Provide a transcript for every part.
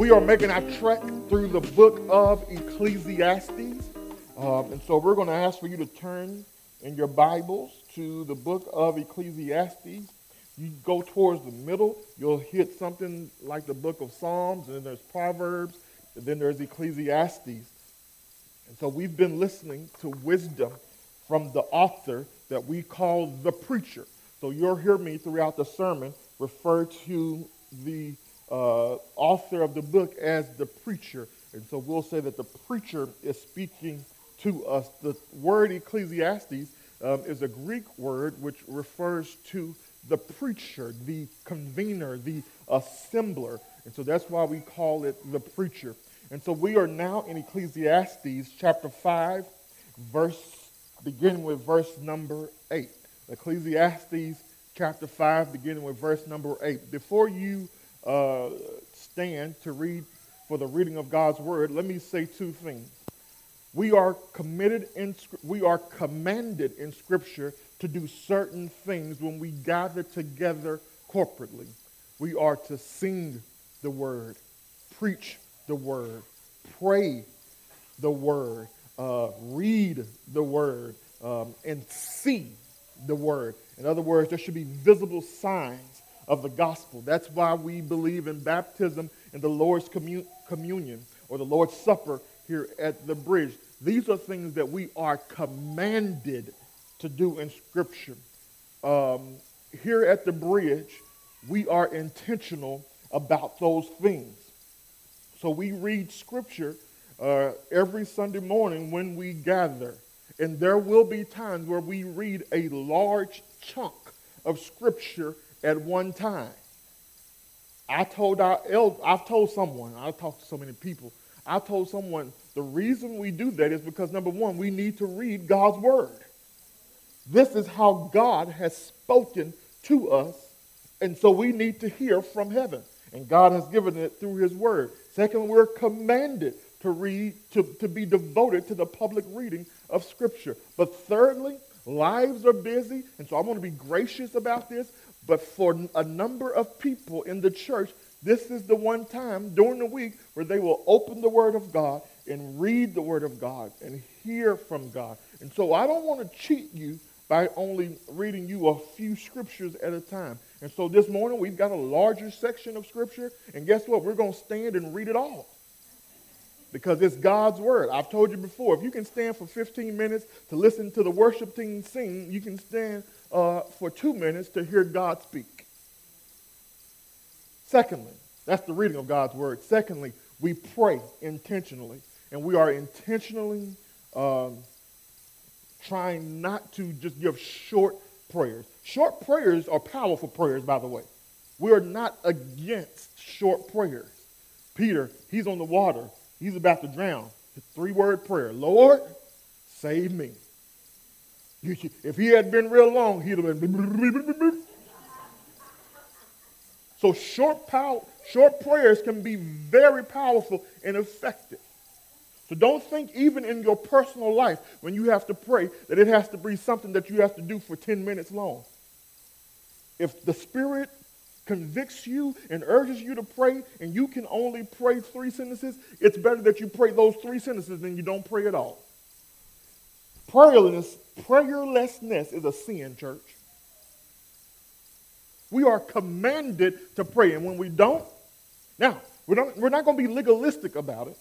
We are making our trek through the book of Ecclesiastes. Um, and so we're going to ask for you to turn in your Bibles to the book of Ecclesiastes. You go towards the middle, you'll hit something like the book of Psalms, and then there's Proverbs, and then there's Ecclesiastes. And so we've been listening to wisdom from the author that we call the preacher. So you'll hear me throughout the sermon refer to the uh, author of the book as the preacher. And so we'll say that the preacher is speaking to us. The word Ecclesiastes um, is a Greek word which refers to the preacher, the convener, the assembler. And so that's why we call it the preacher. And so we are now in Ecclesiastes chapter 5, verse, beginning with verse number 8. Ecclesiastes chapter 5, beginning with verse number 8. Before you uh, stand to read for the reading of God's word, let me say two things. We are committed in, we are commanded in Scripture to do certain things when we gather together corporately. We are to sing the word, preach the word, pray the word, uh, read the word, um, and see the word. In other words, there should be visible signs of the gospel. That's why we believe in baptism and the Lord's commun- communion or the Lord's Supper here at the bridge. These are things that we are commanded to do in Scripture. Um, here at the bridge, we are intentional about those things. So we read Scripture uh, every Sunday morning when we gather. And there will be times where we read a large chunk of Scripture at one time. I told our el- I've told someone, I've talked to so many people, I told someone the reason we do that is because number one, we need to read God's word. This is how God has spoken to us, and so we need to hear from heaven. And God has given it through his word. Second, we're commanded to read, to, to be devoted to the public reading of Scripture. But thirdly, lives are busy, and so I want to be gracious about this. But for a number of people in the church, this is the one time during the week where they will open the Word of God and read the Word of God and hear from God. And so I don't want to cheat you by only reading you a few scriptures at a time. And so this morning we've got a larger section of Scripture, and guess what? We're going to stand and read it all because it's God's word. I've told you before, if you can stand for 15 minutes to listen to the worship team sing, you can stand uh, for two minutes to hear God speak. Secondly, that's the reading of God's word. Secondly, we pray intentionally, and we are intentionally um, trying not to just give short prayers. Short prayers are powerful prayers, by the way. We are not against short prayers. Peter, he's on the water. He's about to drown. Three word prayer Lord, save me. If he had been real long, he'd have been. So short, pow- short prayers can be very powerful and effective. So don't think even in your personal life when you have to pray that it has to be something that you have to do for 10 minutes long. If the Spirit convicts you and urges you to pray and you can only pray three sentences, it's better that you pray those three sentences than you don't pray at all. Prayerlessness, prayerlessness is a sin, church. We are commanded to pray, and when we don't, now, we're not, we're not going to be legalistic about it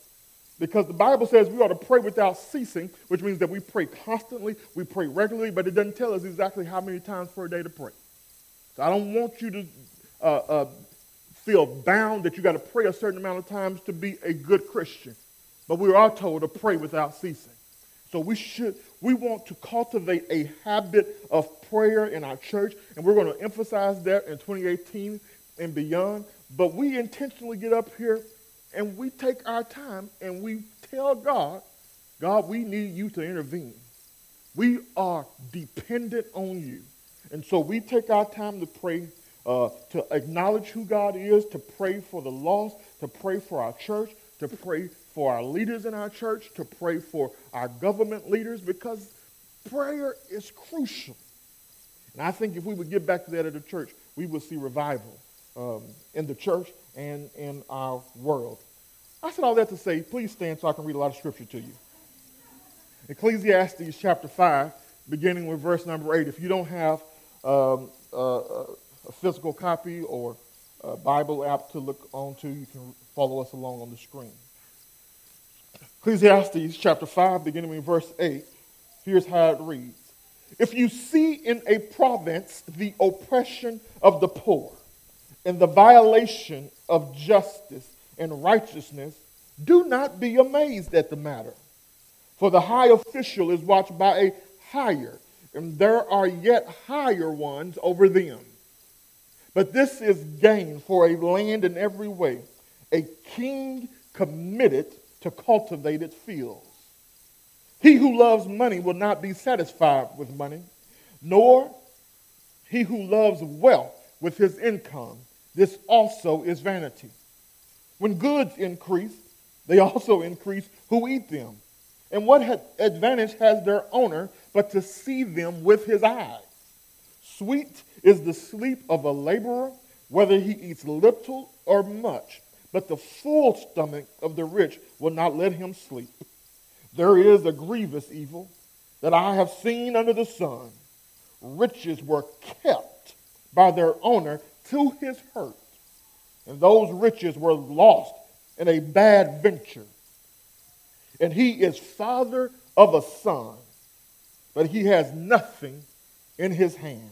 because the Bible says we ought to pray without ceasing, which means that we pray constantly, we pray regularly, but it doesn't tell us exactly how many times per day to pray. So I don't want you to uh, uh, feel bound that you got to pray a certain amount of times to be a good Christian. But we are told to pray without ceasing. So we should, we want to cultivate a habit of prayer in our church, and we're going to emphasize that in 2018 and beyond. But we intentionally get up here and we take our time and we tell God, God, we need you to intervene. We are dependent on you. And so we take our time to pray uh, to acknowledge who God is, to pray for the lost, to pray for our church, to pray for our leaders in our church, to pray for our government leaders, because prayer is crucial. And I think if we would get back to that at the church, we would see revival um, in the church and in our world. I said all that to say, please stand so I can read a lot of scripture to you. Ecclesiastes chapter 5, beginning with verse number 8. If you don't have um, uh, a physical copy or a Bible app to look onto, you can follow us along on the screen. Ecclesiastes chapter 5, beginning with verse 8. Here's how it reads If you see in a province the oppression of the poor and the violation of justice and righteousness, do not be amazed at the matter. For the high official is watched by a higher, and there are yet higher ones over them. But this is gain for a land in every way, a king committed to cultivate its fields. He who loves money will not be satisfied with money, nor he who loves wealth with his income. This also is vanity. When goods increase, they also increase who eat them. And what advantage has their owner but to see them with his eyes? Sweet is the sleep of a laborer, whether he eats little or much, but the full stomach of the rich will not let him sleep. There is a grievous evil that I have seen under the sun. Riches were kept by their owner to his hurt, and those riches were lost in a bad venture. And he is father of a son, but he has nothing in his hand.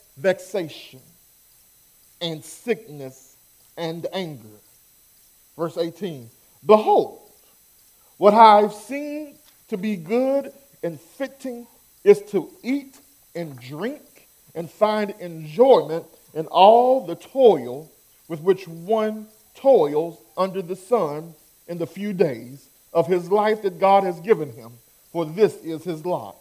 vexation and sickness and anger. Verse 18 Behold, what I've seen to be good and fitting is to eat and drink and find enjoyment in all the toil with which one toils under the sun in the few days of his life that God has given him, for this is his lot.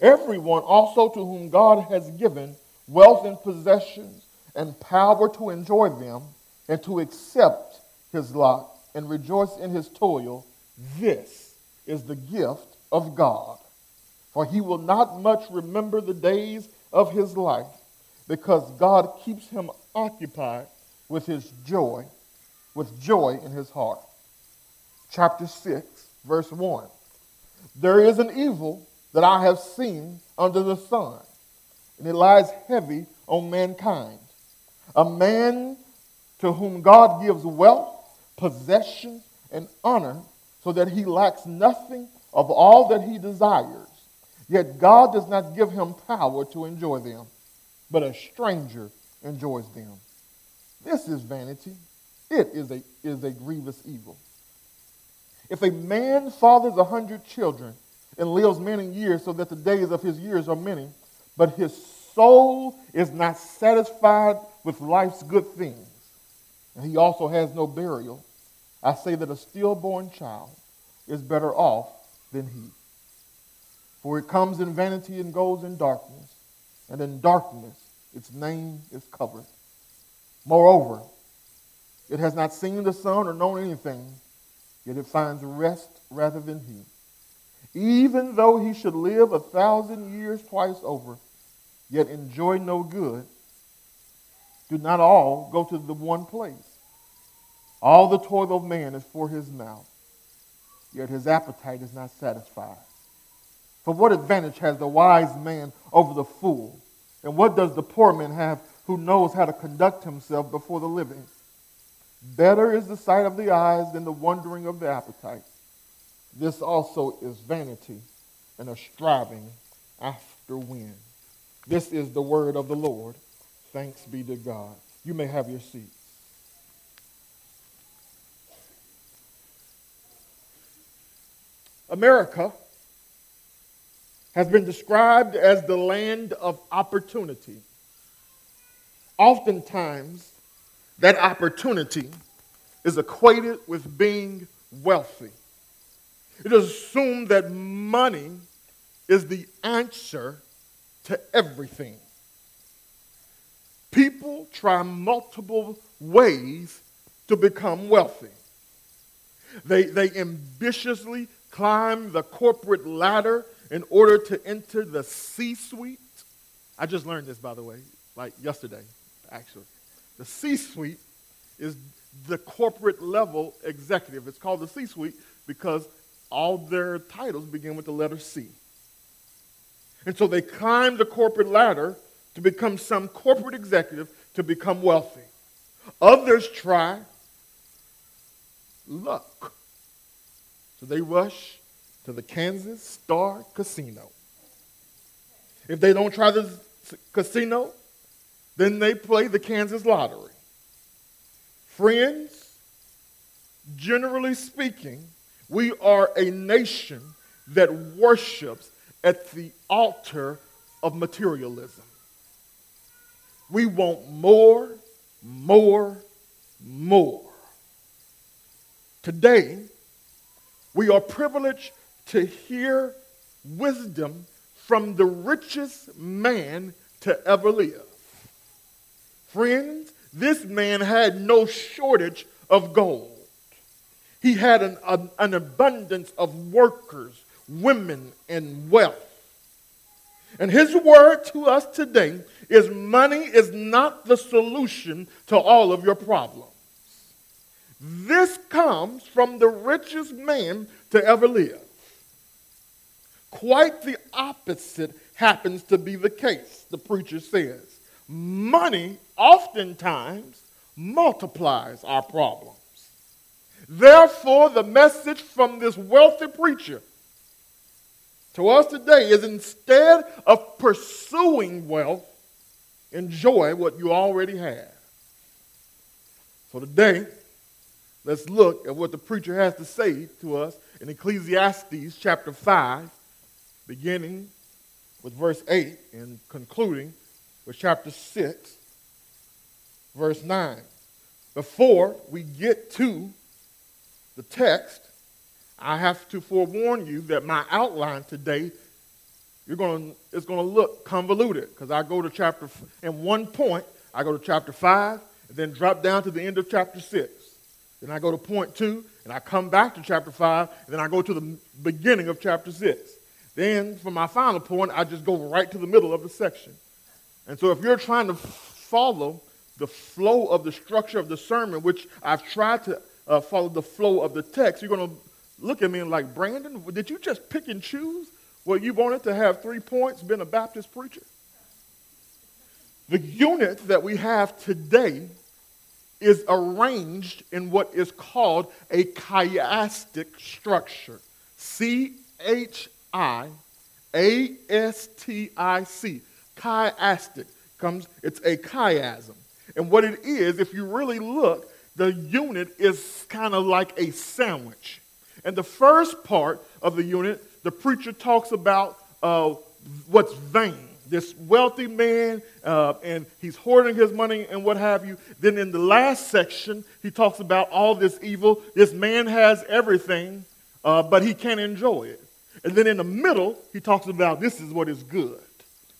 Everyone also to whom God has given wealth and possessions and power to enjoy them and to accept his lot and rejoice in his toil, this is the gift of God. For he will not much remember the days of his life because God keeps him occupied with his joy, with joy in his heart. Chapter 6, verse 1. There is an evil that I have seen under the sun, and it lies heavy on mankind. A man to whom God gives wealth, possessions, and honor, so that he lacks nothing of all that he desires. Yet God does not give him power to enjoy them, but a stranger enjoys them. This is vanity. It is a, is a grievous evil. If a man fathers a hundred children, and lives many years so that the days of his years are many, but his soul is not satisfied with life's good things. And he also has no burial. I say that a stillborn child is better off than he. For it comes in vanity and goes in darkness, and in darkness its name is covered. Moreover, it has not seen the sun or known anything, yet it finds rest rather than he even though he should live a thousand years twice over, yet enjoy no good, do not all go to the one place. All the toil of man is for his mouth, yet his appetite is not satisfied. For what advantage has the wise man over the fool? And what does the poor man have who knows how to conduct himself before the living? Better is the sight of the eyes than the wandering of the appetite. This also is vanity and a striving after wind. This is the word of the Lord. Thanks be to God. You may have your seats. America has been described as the land of opportunity. Oftentimes, that opportunity is equated with being wealthy. It is assumed that money is the answer to everything. People try multiple ways to become wealthy. They, they ambitiously climb the corporate ladder in order to enter the C suite. I just learned this, by the way, like yesterday, actually. The C suite is the corporate level executive. It's called the C suite because all their titles begin with the letter C. And so they climb the corporate ladder to become some corporate executive to become wealthy. Others try luck. So they rush to the Kansas Star Casino. If they don't try the casino, then they play the Kansas Lottery. Friends, generally speaking, we are a nation that worships at the altar of materialism. We want more, more, more. Today, we are privileged to hear wisdom from the richest man to ever live. Friends, this man had no shortage of gold. He had an, an abundance of workers, women, and wealth. And his word to us today is money is not the solution to all of your problems. This comes from the richest man to ever live. Quite the opposite happens to be the case, the preacher says. Money oftentimes multiplies our problems. Therefore, the message from this wealthy preacher to us today is instead of pursuing wealth, enjoy what you already have. So today, let's look at what the preacher has to say to us in Ecclesiastes chapter 5, beginning with verse 8 and concluding with chapter 6, verse 9. Before we get to the text, I have to forewarn you that my outline today you're going to, it's going to look convoluted because I go to chapter, in one point, I go to chapter 5 and then drop down to the end of chapter 6. Then I go to point 2 and I come back to chapter 5 and then I go to the beginning of chapter 6. Then for my final point, I just go right to the middle of the section. And so if you're trying to follow the flow of the structure of the sermon, which I've tried to uh, follow the flow of the text, you're going to look at me and like, Brandon, did you just pick and choose well, you wanted to have three points, been a Baptist preacher? The unit that we have today is arranged in what is called a chiastic structure. C H I A S T I C. Chiastic comes, it's a chiasm. And what it is, if you really look, the unit is kind of like a sandwich. And the first part of the unit the preacher talks about uh, what's vain. This wealthy man, uh, and he's hoarding his money and what have you. Then in the last section, he talks about all this evil. This man has everything, uh, but he can't enjoy it. And then in the middle, he talks about this is what is good.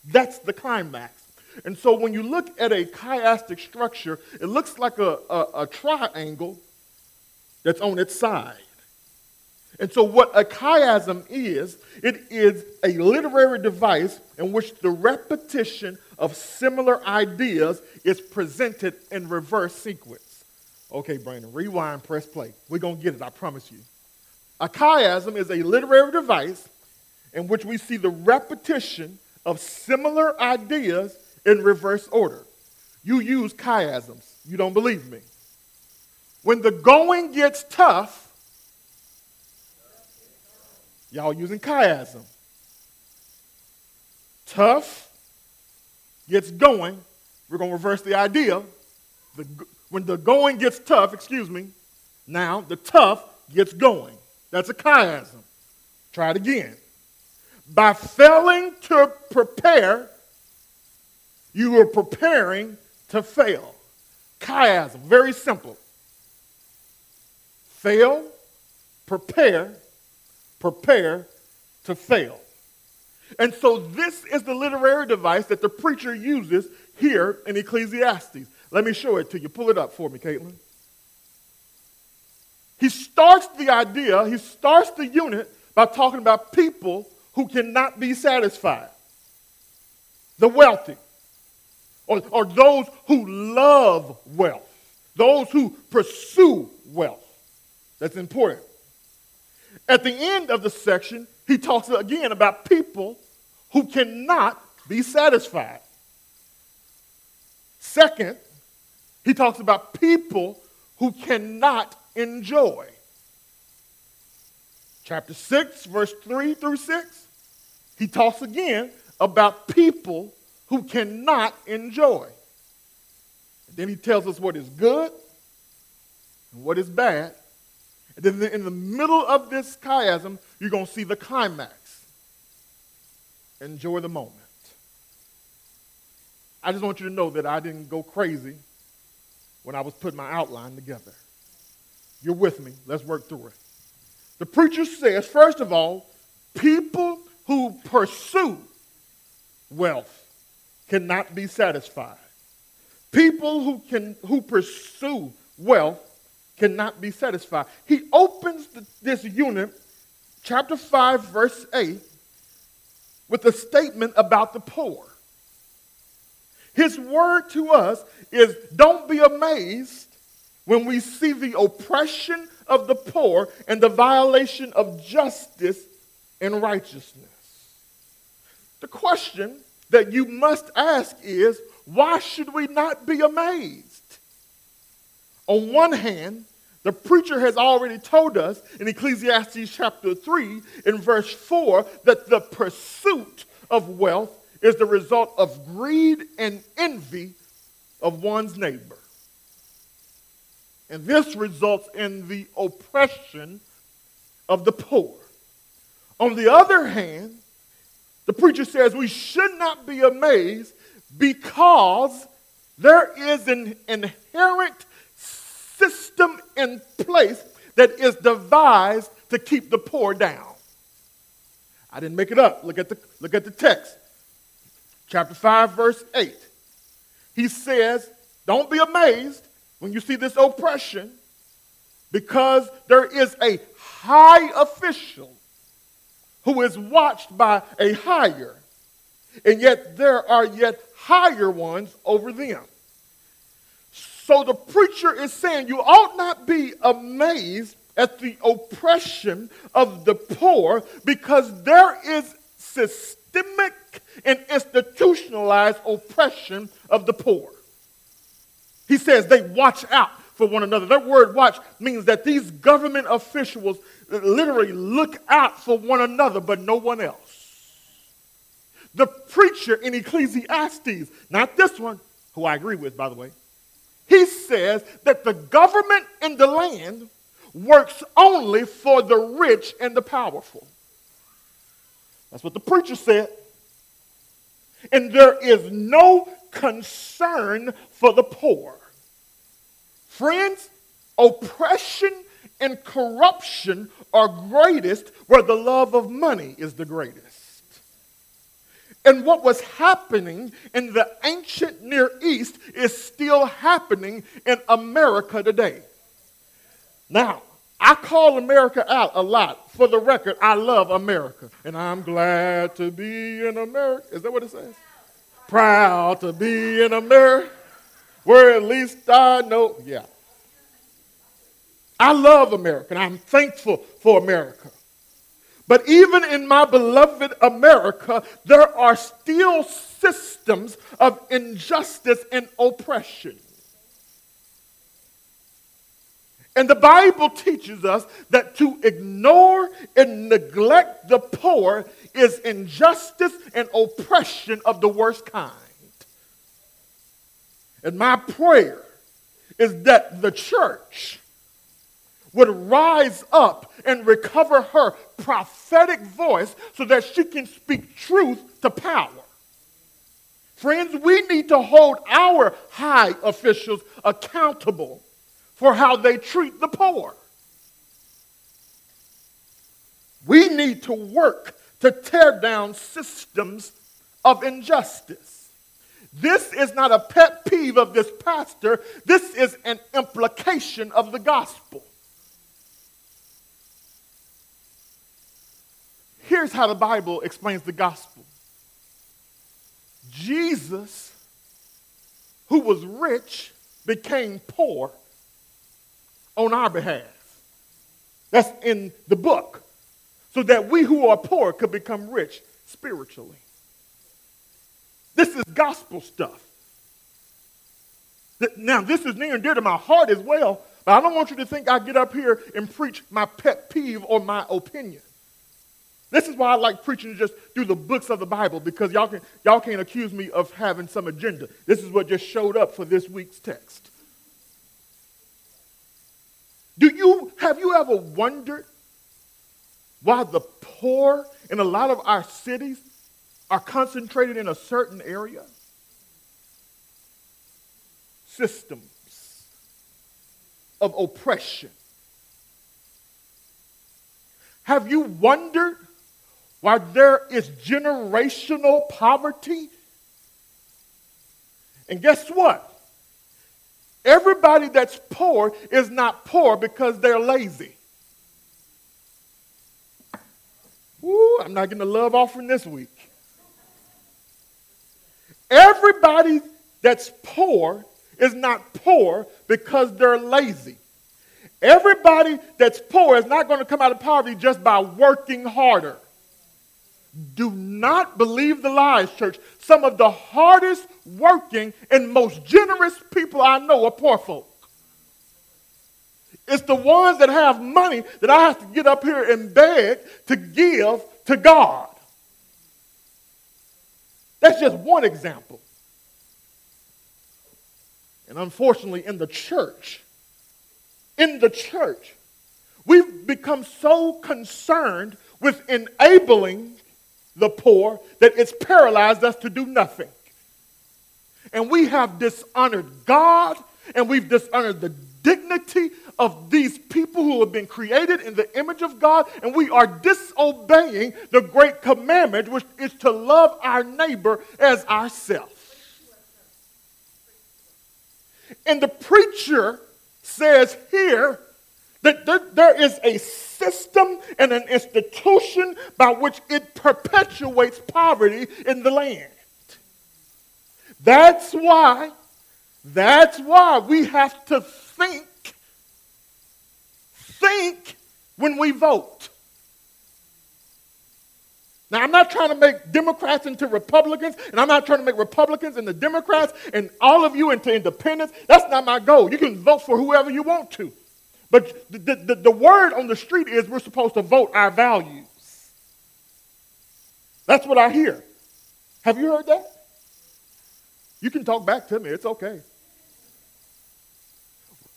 That's the climax. And so when you look at a chiastic structure, it looks like a, a, a triangle that's on its side. And so, what a chiasm is, it is a literary device in which the repetition of similar ideas is presented in reverse sequence. Okay, Brandon, rewind, press play. We're going to get it, I promise you. A chiasm is a literary device in which we see the repetition of similar ideas in reverse order. You use chiasms. You don't believe me. When the going gets tough, Y'all using chiasm. Tough gets going. We're going to reverse the idea. The, when the going gets tough, excuse me, now the tough gets going. That's a chiasm. Try it again. By failing to prepare, you are preparing to fail. Chiasm, very simple. fail, prepare, prepare to fail. And so this is the literary device that the preacher uses here in Ecclesiastes. Let me show it to you. Pull it up for me, Caitlin. He starts the idea, he starts the unit by talking about people who cannot be satisfied. The wealthy, or, or those who love wealth, those who pursue wealth. That's important. At the end of the section, he talks again about people who cannot be satisfied. Second, he talks about people who cannot enjoy. Chapter 6, verse 3 through 6, he talks again about people who cannot enjoy. And then he tells us what is good and what is bad. And then in the middle of this chiasm, you're going to see the climax. Enjoy the moment. I just want you to know that I didn't go crazy when I was putting my outline together. You're with me. Let's work through it. The preacher says, first of all, people who pursue wealth cannot be satisfied. People who, can, who pursue wealth cannot be satisfied. He opens the, this unit, chapter 5, verse 8, with a statement about the poor. His word to us is don't be amazed when we see the oppression of the poor and the violation of justice and righteousness. The question that you must ask is why should we not be amazed? On one hand, the preacher has already told us in Ecclesiastes chapter 3, in verse 4, that the pursuit of wealth is the result of greed and envy of one's neighbor. And this results in the oppression of the poor. On the other hand, the preacher says we should not be amazed because there is an inherent system in place that is devised to keep the poor down. I didn't make it up. Look at the, look at the text. Chapter 5, verse 8. He says, Don't be amazed when you see this oppression, because there is a high official who is watched by a higher, and yet there are yet higher ones over them. So the preacher is saying you ought not be amazed at the oppression of the poor because there is systemic and institutionalized oppression of the poor. He says they watch out for one another. That word watch means that these government officials literally look out for one another, but no one else. The preacher in Ecclesiastes, not this one, who I agree with, by the way, he says that the government in the land works only for the rich and the powerful. That's what the preacher said. And there is no concern for the poor. Friends, oppression and corruption are greatest where the love of money is the greatest. And what was happening in the ancient Near East is still happening in America today. Now, I call America out a lot. For the record, I love America. And I'm glad to be in America. Is that what it says? Proud to be in America, where at least I know. Yeah. I love America, and I'm thankful for America. But even in my beloved America, there are still systems of injustice and oppression. And the Bible teaches us that to ignore and neglect the poor is injustice and oppression of the worst kind. And my prayer is that the church would rise up and recover her prophetic voice so that she can speak truth to power. Friends, we need to hold our high officials accountable for how they treat the poor. We need to work to tear down systems of injustice. This is not a pet peeve of this pastor, this is an implication of the gospel. Here's how the Bible explains the gospel Jesus, who was rich, became poor on our behalf. That's in the book. So that we who are poor could become rich spiritually. This is gospel stuff. Now, this is near and dear to my heart as well, but I don't want you to think I get up here and preach my pet peeve or my opinion. This is why I like preaching just through the books of the Bible because y'all, can, y'all can't accuse me of having some agenda. This is what just showed up for this week's text. Do you, have you ever wondered why the poor in a lot of our cities are concentrated in a certain area? Systems of oppression. Have you wondered why there is generational poverty? And guess what? Everybody that's poor is not poor because they're lazy. Ooh, I'm not getting a love offering this week. Everybody that's poor is not poor because they're lazy. Everybody that's poor is not going to come out of poverty just by working harder. Do not believe the lies, church. Some of the hardest working and most generous people I know are poor folk. It's the ones that have money that I have to get up here and beg to give to God. That's just one example. And unfortunately, in the church, in the church, we've become so concerned with enabling the poor that it's paralyzed us to do nothing. And we have dishonored God and we've dishonored the dignity of these people who have been created in the image of God, and we are disobeying the great commandment, which is to love our neighbor as ourselves. And the preacher says here that there is a system and an institution by which it perpetuates poverty in the land. That's why, that's why we have to think, think when we vote. Now, I'm not trying to make Democrats into Republicans, and I'm not trying to make Republicans into Democrats, and all of you into independents. That's not my goal. You can vote for whoever you want to. But the, the, the word on the street is we're supposed to vote our values. That's what I hear. Have you heard that? You can talk back to me, it's okay.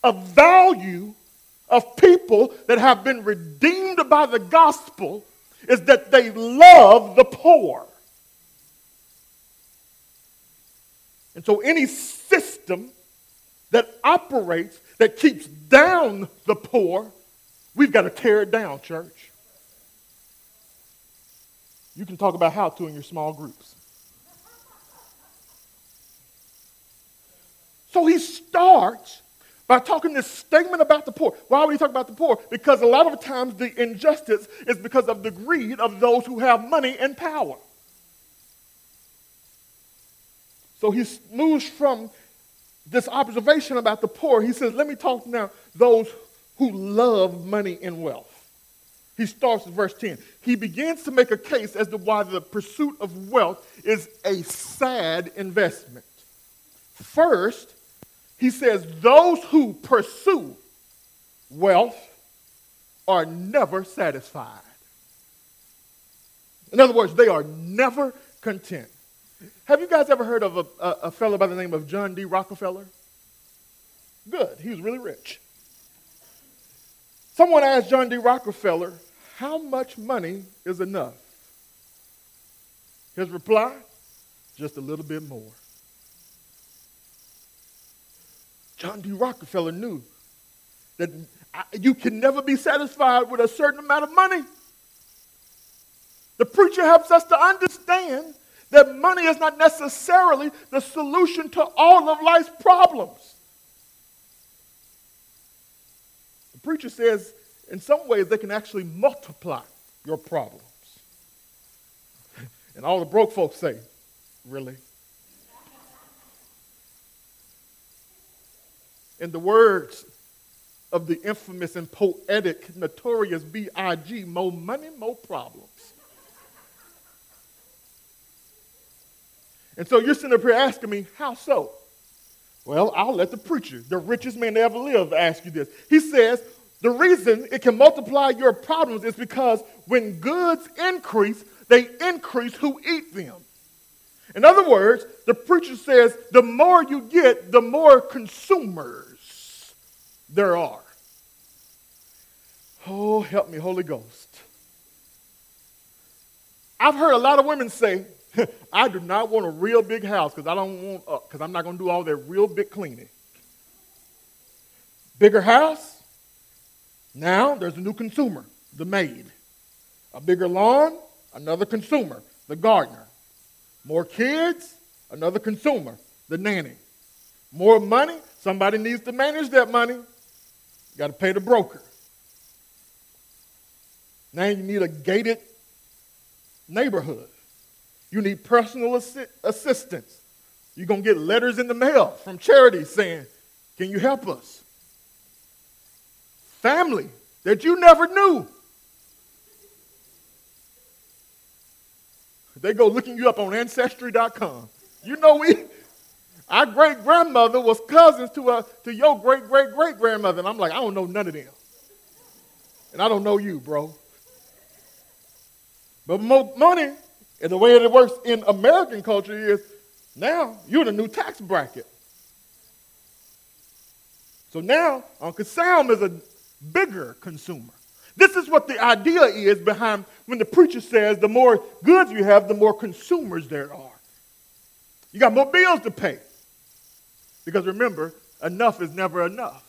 A value of people that have been redeemed by the gospel is that they love the poor. And so any system that operates, that keeps down the poor, we've got to tear it down, church. You can talk about how to in your small groups. So he starts by talking this statement about the poor. Why would he talk about the poor? Because a lot of times the injustice is because of the greed of those who have money and power. So he moves from this observation about the poor. He says, Let me talk now those who love money and wealth. He starts at verse 10. He begins to make a case as to why the pursuit of wealth is a sad investment. First, he says, Those who pursue wealth are never satisfied. In other words, they are never content. Have you guys ever heard of a, a, a fellow by the name of John D. Rockefeller? Good, he was really rich. Someone asked John D. Rockefeller, How much money is enough? His reply, Just a little bit more. John D. Rockefeller knew that you can never be satisfied with a certain amount of money. The preacher helps us to understand that money is not necessarily the solution to all of life's problems. The preacher says, in some ways, they can actually multiply your problems. And all the broke folks say, Really? In the words of the infamous and poetic, notorious B.I.G., more money, more problems. And so you're sitting up here asking me, how so? Well, I'll let the preacher, the richest man to ever live, ask you this. He says, the reason it can multiply your problems is because when goods increase, they increase who eat them. In other words, the preacher says the more you get, the more consumers there are. Oh, help me, Holy Ghost. I've heard a lot of women say, I do not want a real big house because I don't want because I'm not going to do all that real big cleaning. Bigger house. Now there's a new consumer, the maid. A bigger lawn, another consumer, the gardener. More kids, another consumer, the nanny. More money, somebody needs to manage that money. You got to pay the broker. Now you need a gated neighborhood. You need personal assi- assistance. You're going to get letters in the mail from charities saying, Can you help us? Family that you never knew. They go looking you up on Ancestry.com. You know, we, our great grandmother was cousins to, a, to your great great great grandmother. And I'm like, I don't know none of them. And I don't know you, bro. But money and the way it works in American culture is now you're in a new tax bracket. So now Uncle Sam is a bigger consumer. This is what the idea is behind when the preacher says the more goods you have, the more consumers there are. You got more bills to pay. Because remember, enough is never enough.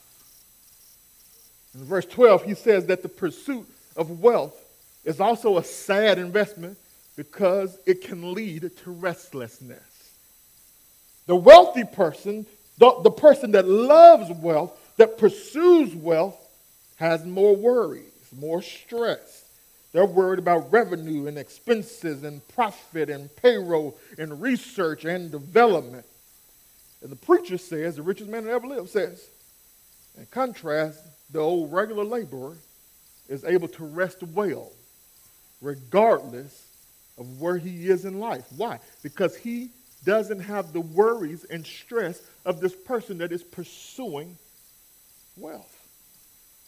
In verse 12, he says that the pursuit of wealth is also a sad investment because it can lead to restlessness. The wealthy person, the, the person that loves wealth, that pursues wealth, has more worries, more stress. They're worried about revenue and expenses and profit and payroll and research and development. And the preacher says, the richest man that ever lived says, in contrast, the old regular laborer is able to rest well, regardless of where he is in life. Why? Because he doesn't have the worries and stress of this person that is pursuing wealth.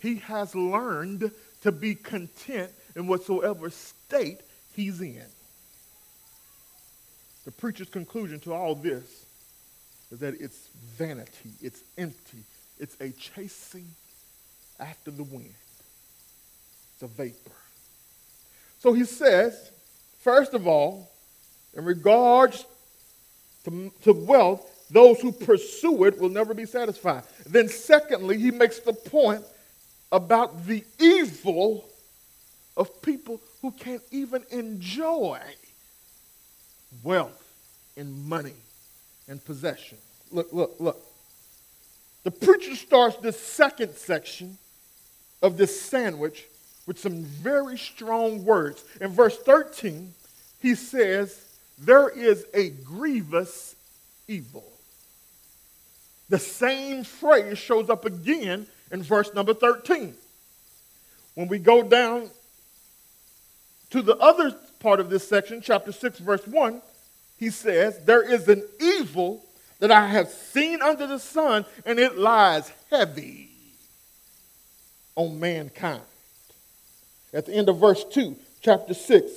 He has learned to be content in whatsoever state he's in. The preacher's conclusion to all this is that it's vanity, it's empty, it's a chasing after the wind, it's a vapor. So he says, First of all, in regards to, to wealth, those who pursue it will never be satisfied. Then, secondly, he makes the point about the evil of people who can't even enjoy wealth and money and possession. Look, look, look. The preacher starts this second section of this sandwich with some very strong words. In verse 13, he says, There is a grievous evil. The same phrase shows up again in verse number 13. When we go down to the other part of this section, chapter 6, verse 1, he says, There is an evil that I have seen under the sun, and it lies heavy on mankind. At the end of verse 2, chapter 6,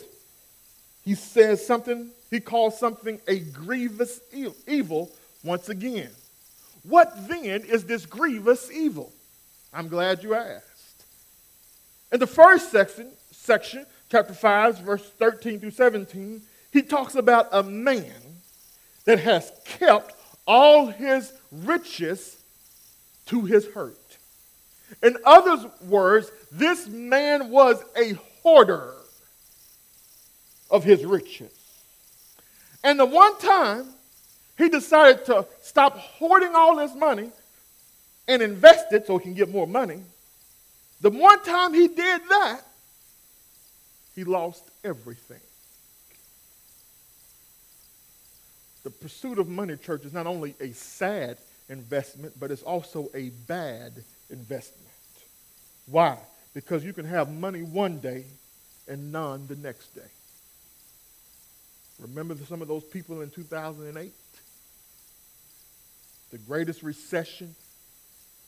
he says something, he calls something a grievous evil once again. What then is this grievous evil? I'm glad you asked. In the first section, section, chapter 5, verse 13 through 17, he talks about a man that has kept all his riches to his hurt. In other words, this man was a hoarder. of his riches. And the one time he decided to stop hoarding all his money and invest it so he can get more money, the one time he did that, he lost everything. The pursuit of money, church, is not only a sad investment, but it's also a bad investment. Why? Because you can have money one day and none the next day. Remember some of those people in 2008? The greatest recession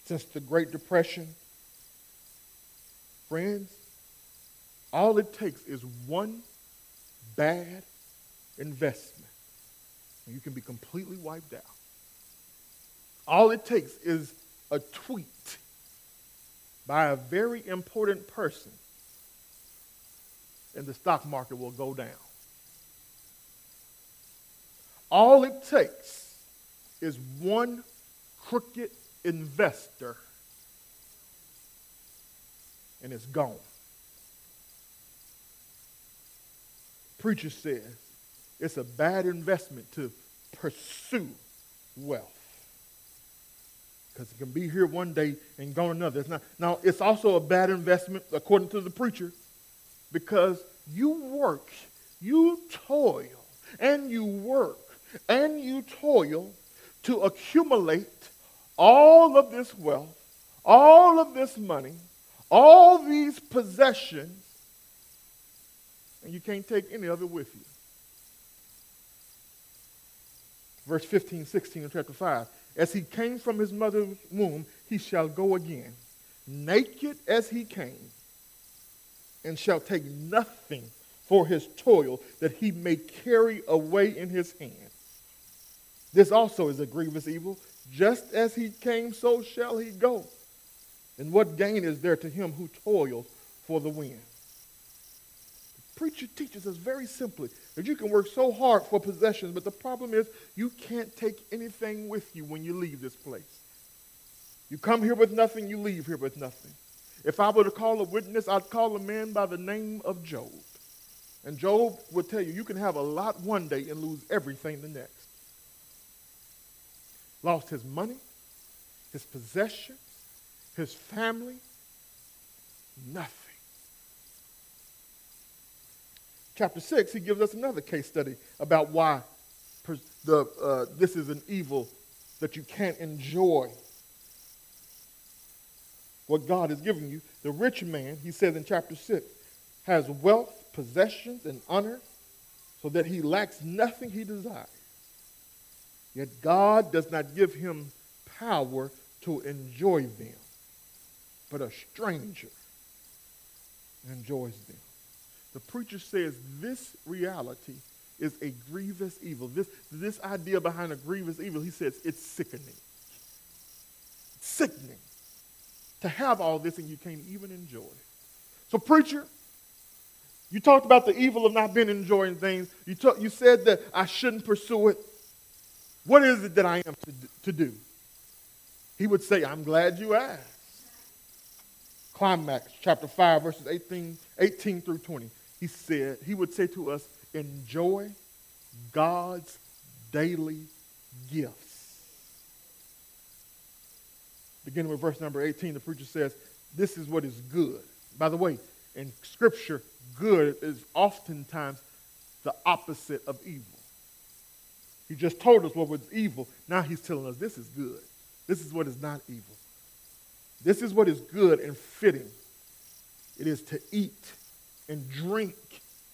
since the Great Depression. Friends, all it takes is one bad investment, and you can be completely wiped out. All it takes is a tweet by a very important person, and the stock market will go down. All it takes is one crooked investor, and it's gone. Preacher says it's a bad investment to pursue wealth because it can be here one day and gone another. It's not, now, it's also a bad investment, according to the preacher, because you work, you toil, and you work, and you toil to accumulate all of this wealth, all of this money, all these possessions, and you can't take any of it with you. Verse 15, 16 of chapter 5. As he came from his mother's womb, he shall go again, naked as he came, and shall take nothing for his toil that he may carry away in his hand. This also is a grievous evil. Just as he came, so shall he go. And what gain is there to him who toils for the wind? Preacher teaches us very simply that you can work so hard for possessions, but the problem is you can't take anything with you when you leave this place. You come here with nothing, you leave here with nothing. If I were to call a witness, I'd call a man by the name of Job. And Job would tell you, you can have a lot one day and lose everything the next. Lost his money, his possessions, his family, nothing. Chapter 6, he gives us another case study about why the, uh, this is an evil that you can't enjoy what God has given you. The rich man, he says in chapter 6, has wealth, possessions, and honor, so that he lacks nothing he desires. Yet God does not give him power to enjoy them, but a stranger enjoys them. The preacher says this reality is a grievous evil. This, this idea behind a grievous evil, he says it's sickening. It's sickening to have all this and you can't even enjoy it. So, preacher, you talked about the evil of not being enjoying things. You, you said that I shouldn't pursue it. What is it that I am to, to do? He would say, I'm glad you asked. Climax, chapter 5, verses 18, 18 through 20 he said, he would say to us, enjoy God's daily gifts. Beginning with verse number 18, the preacher says, This is what is good. By the way, in Scripture, good is oftentimes the opposite of evil. He just told us what was evil. Now he's telling us this is good. This is what is not evil. This is what is good and fitting. It is to eat and drink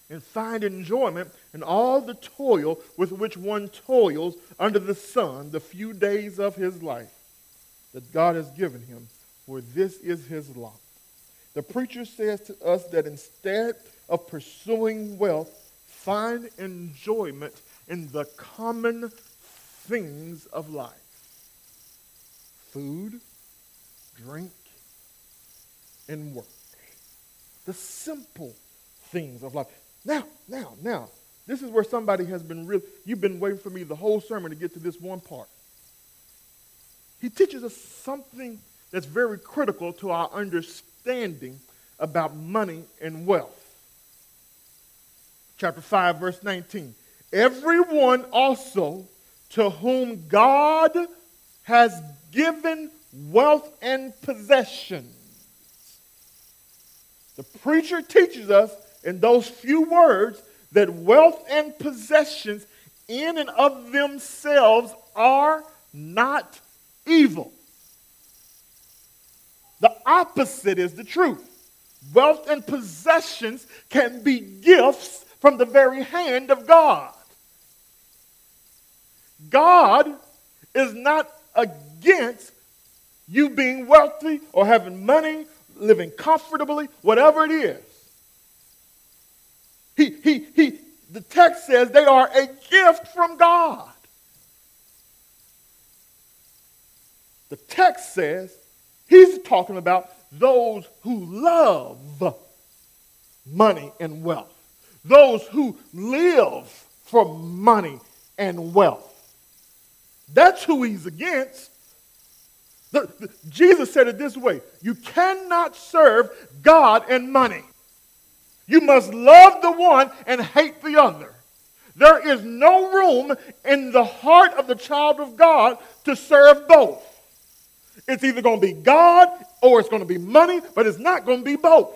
and find enjoyment in all the toil with which one toils under the sun the few days of his life that God has given him, for this is his lot. The preacher says to us that instead of pursuing wealth, find enjoyment in the common things of life food, drink, and work. The simple things of life. Now, now, now, this is where somebody has been real. You've been waiting for me the whole sermon to get to this one part. He teaches us something that's very critical to our understanding about money and wealth. chapter 5, verse 19. Everyone also to whom God has given wealth and possessions. The preacher teaches us in those few words that wealth and possessions in and of themselves are not evil. The opposite is the truth. Wealth and possessions can be gifts from the very hand of God. God is not against you being wealthy or having money, living comfortably, whatever it is. He, he, he, the text says they are a gift from God. The text says he's talking about those who love money and wealth, those who live for money and wealth. That's who he's against. The, the, Jesus said it this way You cannot serve God and money. You must love the one and hate the other. There is no room in the heart of the child of God to serve both. It's either going to be God or it's going to be money, but it's not going to be both.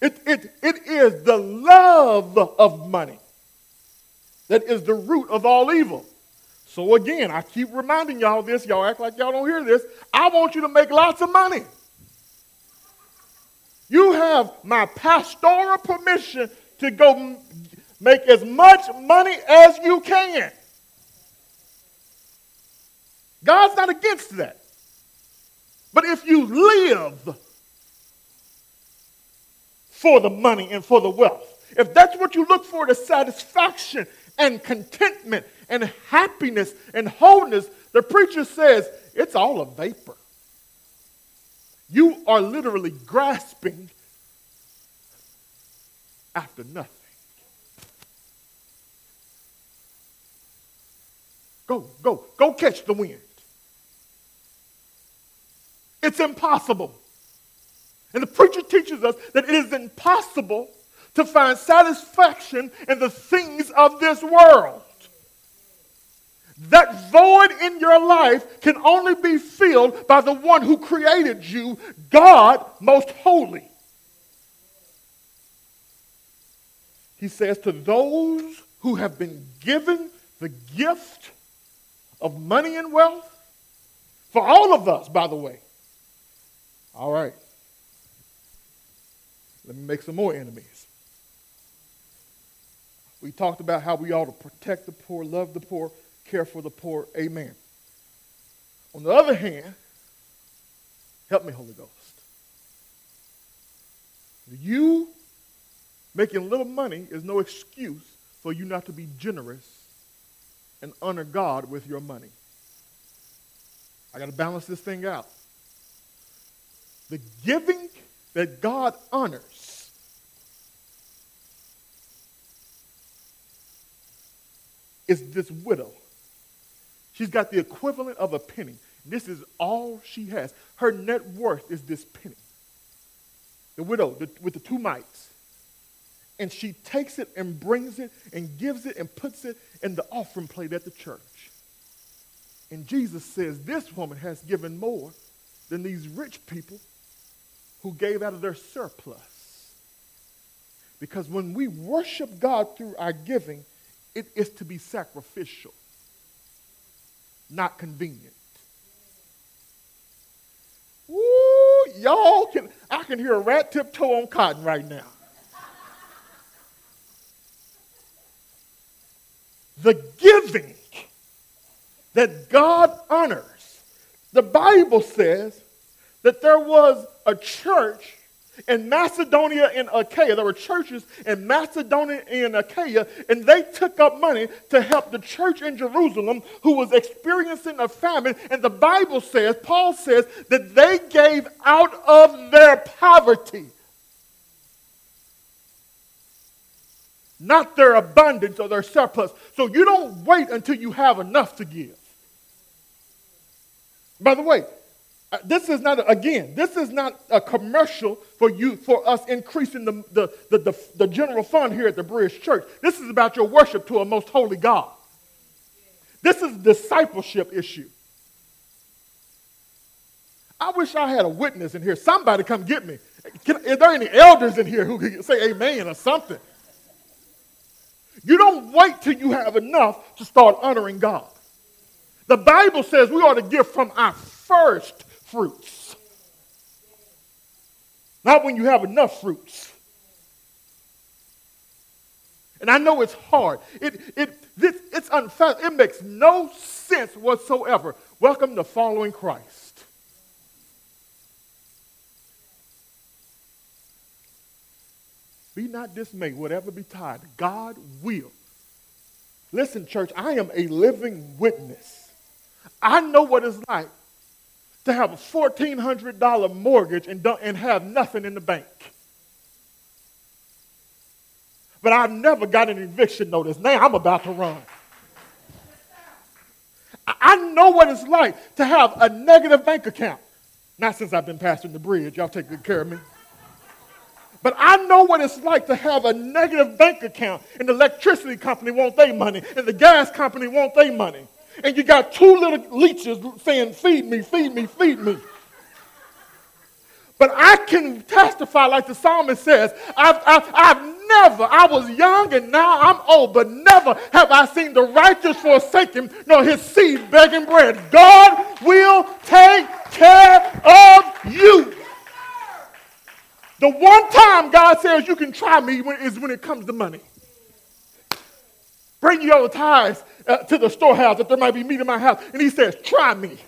It, it, it is the love of money that is the root of all evil. So again, I keep reminding y'all this. Y'all act like y'all don't hear this. I want you to make lots of money. You have my pastoral permission to go make as much money as you can. God's not against that. But if you live for the money and for the wealth, if that's what you look for, the satisfaction and contentment and happiness and wholeness, the preacher says it's all a vapor. You are literally grasping after nothing. Go, go, go catch the wind. It's impossible. And the preacher teaches us that it is impossible to find satisfaction in the things of this world. That void in your life can only be filled by the one who created you, God most holy. He says, To those who have been given the gift of money and wealth, for all of us, by the way. All right. Let me make some more enemies. We talked about how we ought to protect the poor, love the poor, care for the poor. Amen. On the other hand, help me, Holy Ghost. You making little money is no excuse for you not to be generous and honor God with your money. I got to balance this thing out. The giving that God honors is this widow She's got the equivalent of a penny. This is all she has. Her net worth is this penny. The widow the, with the two mites. And she takes it and brings it and gives it and puts it in the offering plate at the church. And Jesus says, This woman has given more than these rich people who gave out of their surplus. Because when we worship God through our giving, it is to be sacrificial not convenient. Ooh, y'all can, I can hear a rat tiptoe on cotton right now. the giving that God honors. The Bible says that there was a church in Macedonia and Achaia, there were churches in Macedonia and Achaia, and they took up money to help the church in Jerusalem who was experiencing a famine. And the Bible says, Paul says, that they gave out of their poverty, not their abundance or their surplus. So you don't wait until you have enough to give. By the way, Uh, this is not, again, this is not a commercial for you, for us increasing the, the, the, the, the general fund here at the Bridge Church. This is about your worship to a most holy God. This is a discipleship issue. I wish I had a witness in here. Somebody come get me. Can, is there any elders in here who can say amen or something? You don't wait till you have enough to start honoring God. The Bible says we ought to give from our first fruits. Not when you have enough fruits. And I know it's hard. It, it, this, it's unfair. It makes no sense whatsoever. Welcome to following Christ. Be not dismayed, whatever betide. God will. Listen, church, I am a living witness. I know what it's like to have a $1,400 mortgage and, and have nothing in the bank. But I've never got an eviction notice. Now I'm about to run. I know what it's like to have a negative bank account. Not since I've been pastoring the bridge. Y'all take good care of me. But I know what it's like to have a negative bank account and the electricity company want their money and the gas company want their money and you got two little leeches saying, Feed me, feed me, feed me. But I can testify, like the psalmist says, I've, I've, I've never, I was young and now I'm old, but never have I seen the righteous forsaken, nor his seed begging bread. God will take care of you. The one time God says you can try me is when it comes to money. Bring your tithes uh, to the storehouse that there might be meat in my house. And he says, Try me.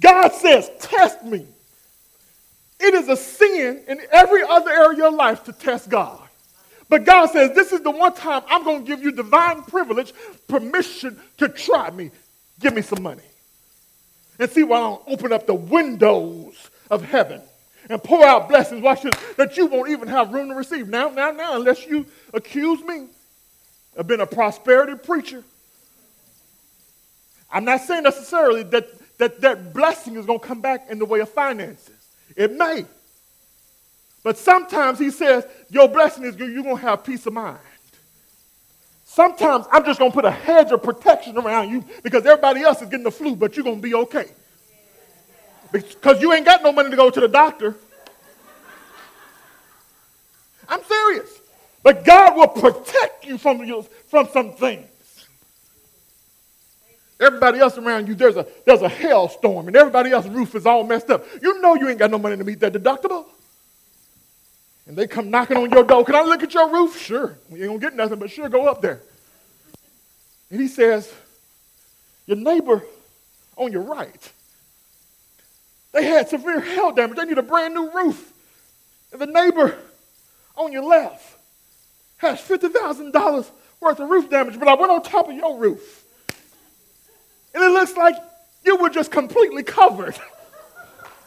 God says, Test me. It is a sin in every other area of life to test God. But God says, This is the one time I'm going to give you divine privilege, permission to try me. Give me some money. And see why I don't open up the windows of heaven and pour out blessings watch this, that you won't even have room to receive. Now, now, now, unless you accuse me of being a prosperity preacher I'm not saying necessarily that that, that blessing is going to come back in the way of finances. It may. But sometimes he says, your blessing is you're going to have peace of mind. Sometimes I'm just going to put a hedge of protection around you because everybody else is getting the flu, but you're going to be okay. Because you ain't got no money to go to the doctor. I'm serious. But God will protect you from, your, from some things. Everybody else around you, there's a, there's a hailstorm, and everybody else's roof is all messed up. You know you ain't got no money to meet that deductible. And they come knocking on your door. Can I look at your roof? Sure. We ain't gonna get nothing, but sure, go up there. And he says, Your neighbor on your right, they had severe hail damage. They need a brand new roof. And the neighbor on your left has $50,000 worth of roof damage, but I went on top of your roof. And it looks like you were just completely covered.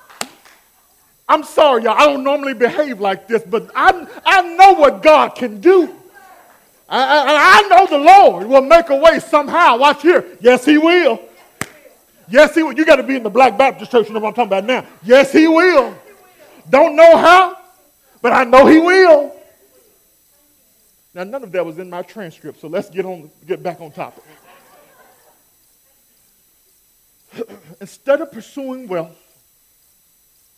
I'm sorry, y'all. I don't normally behave like this, but I, I know what God can do. I, I, I know the Lord will make a way somehow. Watch here. Yes, He will. Yes, He will. You got to be in the Black Baptist church, you know what I'm talking about now. Yes, He will. Don't know how, but I know He will. Now, none of that was in my transcript, so let's get on, get back on topic. Instead of pursuing wealth,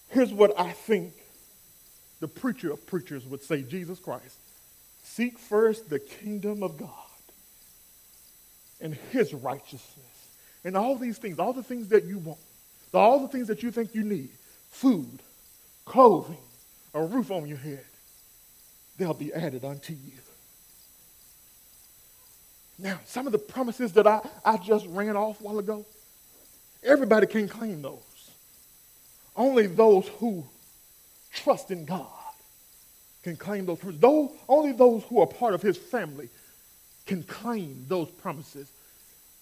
here's what I think the preacher of preachers would say Jesus Christ seek first the kingdom of God and his righteousness. And all these things, all the things that you want, all the things that you think you need food, clothing, a roof on your head they'll be added unto you. Now, some of the promises that I, I just ran off a while ago, Everybody can claim those. Only those who trust in God can claim those promises. Those, only those who are part of his family can claim those promises.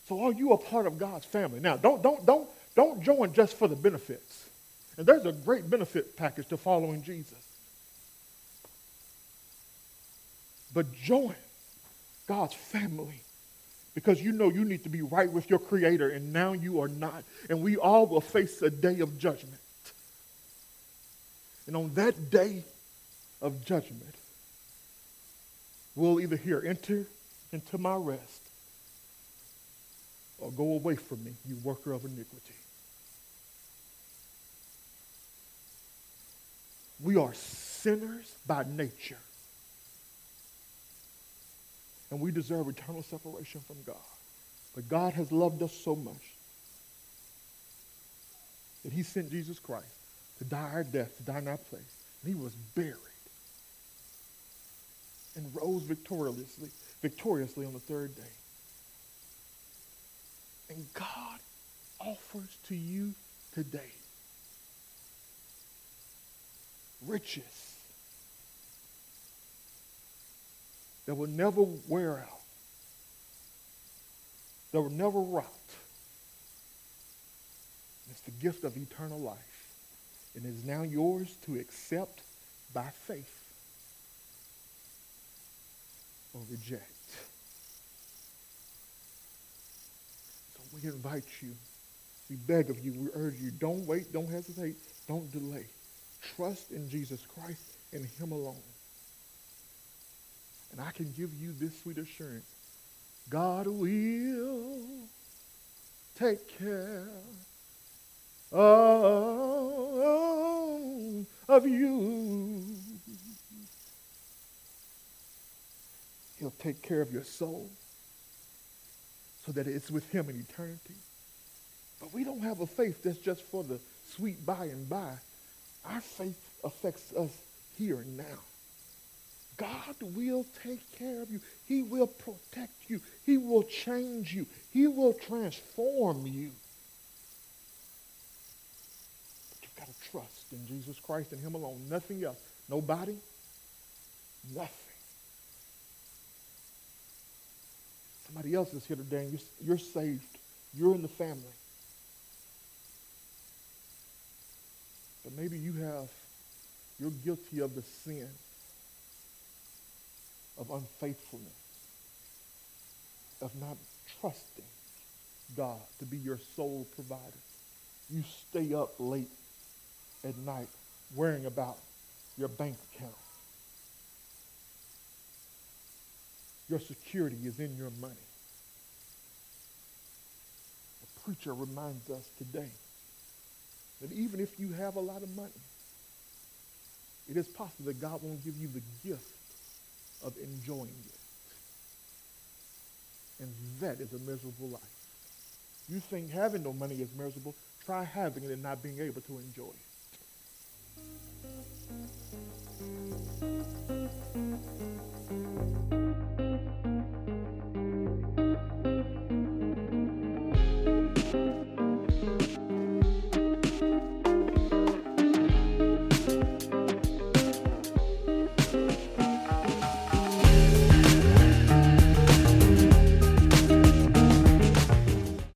So are you a part of God's family? Now, don't, don't, don't, don't join just for the benefits. And there's a great benefit package to following Jesus. But join God's family because you know you need to be right with your Creator, and now you are not. And we all will face a day of judgment. And on that day of judgment, we'll either hear, enter into my rest, or go away from me, you worker of iniquity. We are sinners by nature. And we deserve eternal separation from God. But God has loved us so much that he sent Jesus Christ to die our death, to die in our place. And he was buried and rose victoriously, victoriously on the third day. And God offers to you today riches that will never wear out, that will never rot. It's the gift of eternal life. And it is now yours to accept by faith or reject. So we invite you, we beg of you, we urge you, don't wait, don't hesitate, don't delay. Trust in Jesus Christ and Him alone. And I can give you this sweet assurance God will take care of, of you. He'll take care of your soul so that it's with Him in eternity. But we don't have a faith that's just for the sweet by and by. Our faith affects us here and now. God will take care of you. He will protect you. He will change you. He will transform you. But you've got to trust in Jesus Christ and Him alone. Nothing else. Nobody. Nothing. Somebody else is here today and you're, you're saved. You're in the family. But maybe you have, you're guilty of the sin of unfaithfulness, of not trusting God to be your sole provider. You stay up late at night worrying about your bank account. Your security is in your money. The preacher reminds us today that even if you have a lot of money, it is possible that God won't give you the gift of enjoying it. And that is a miserable life. You think having no money is miserable, try having it and not being able to enjoy it.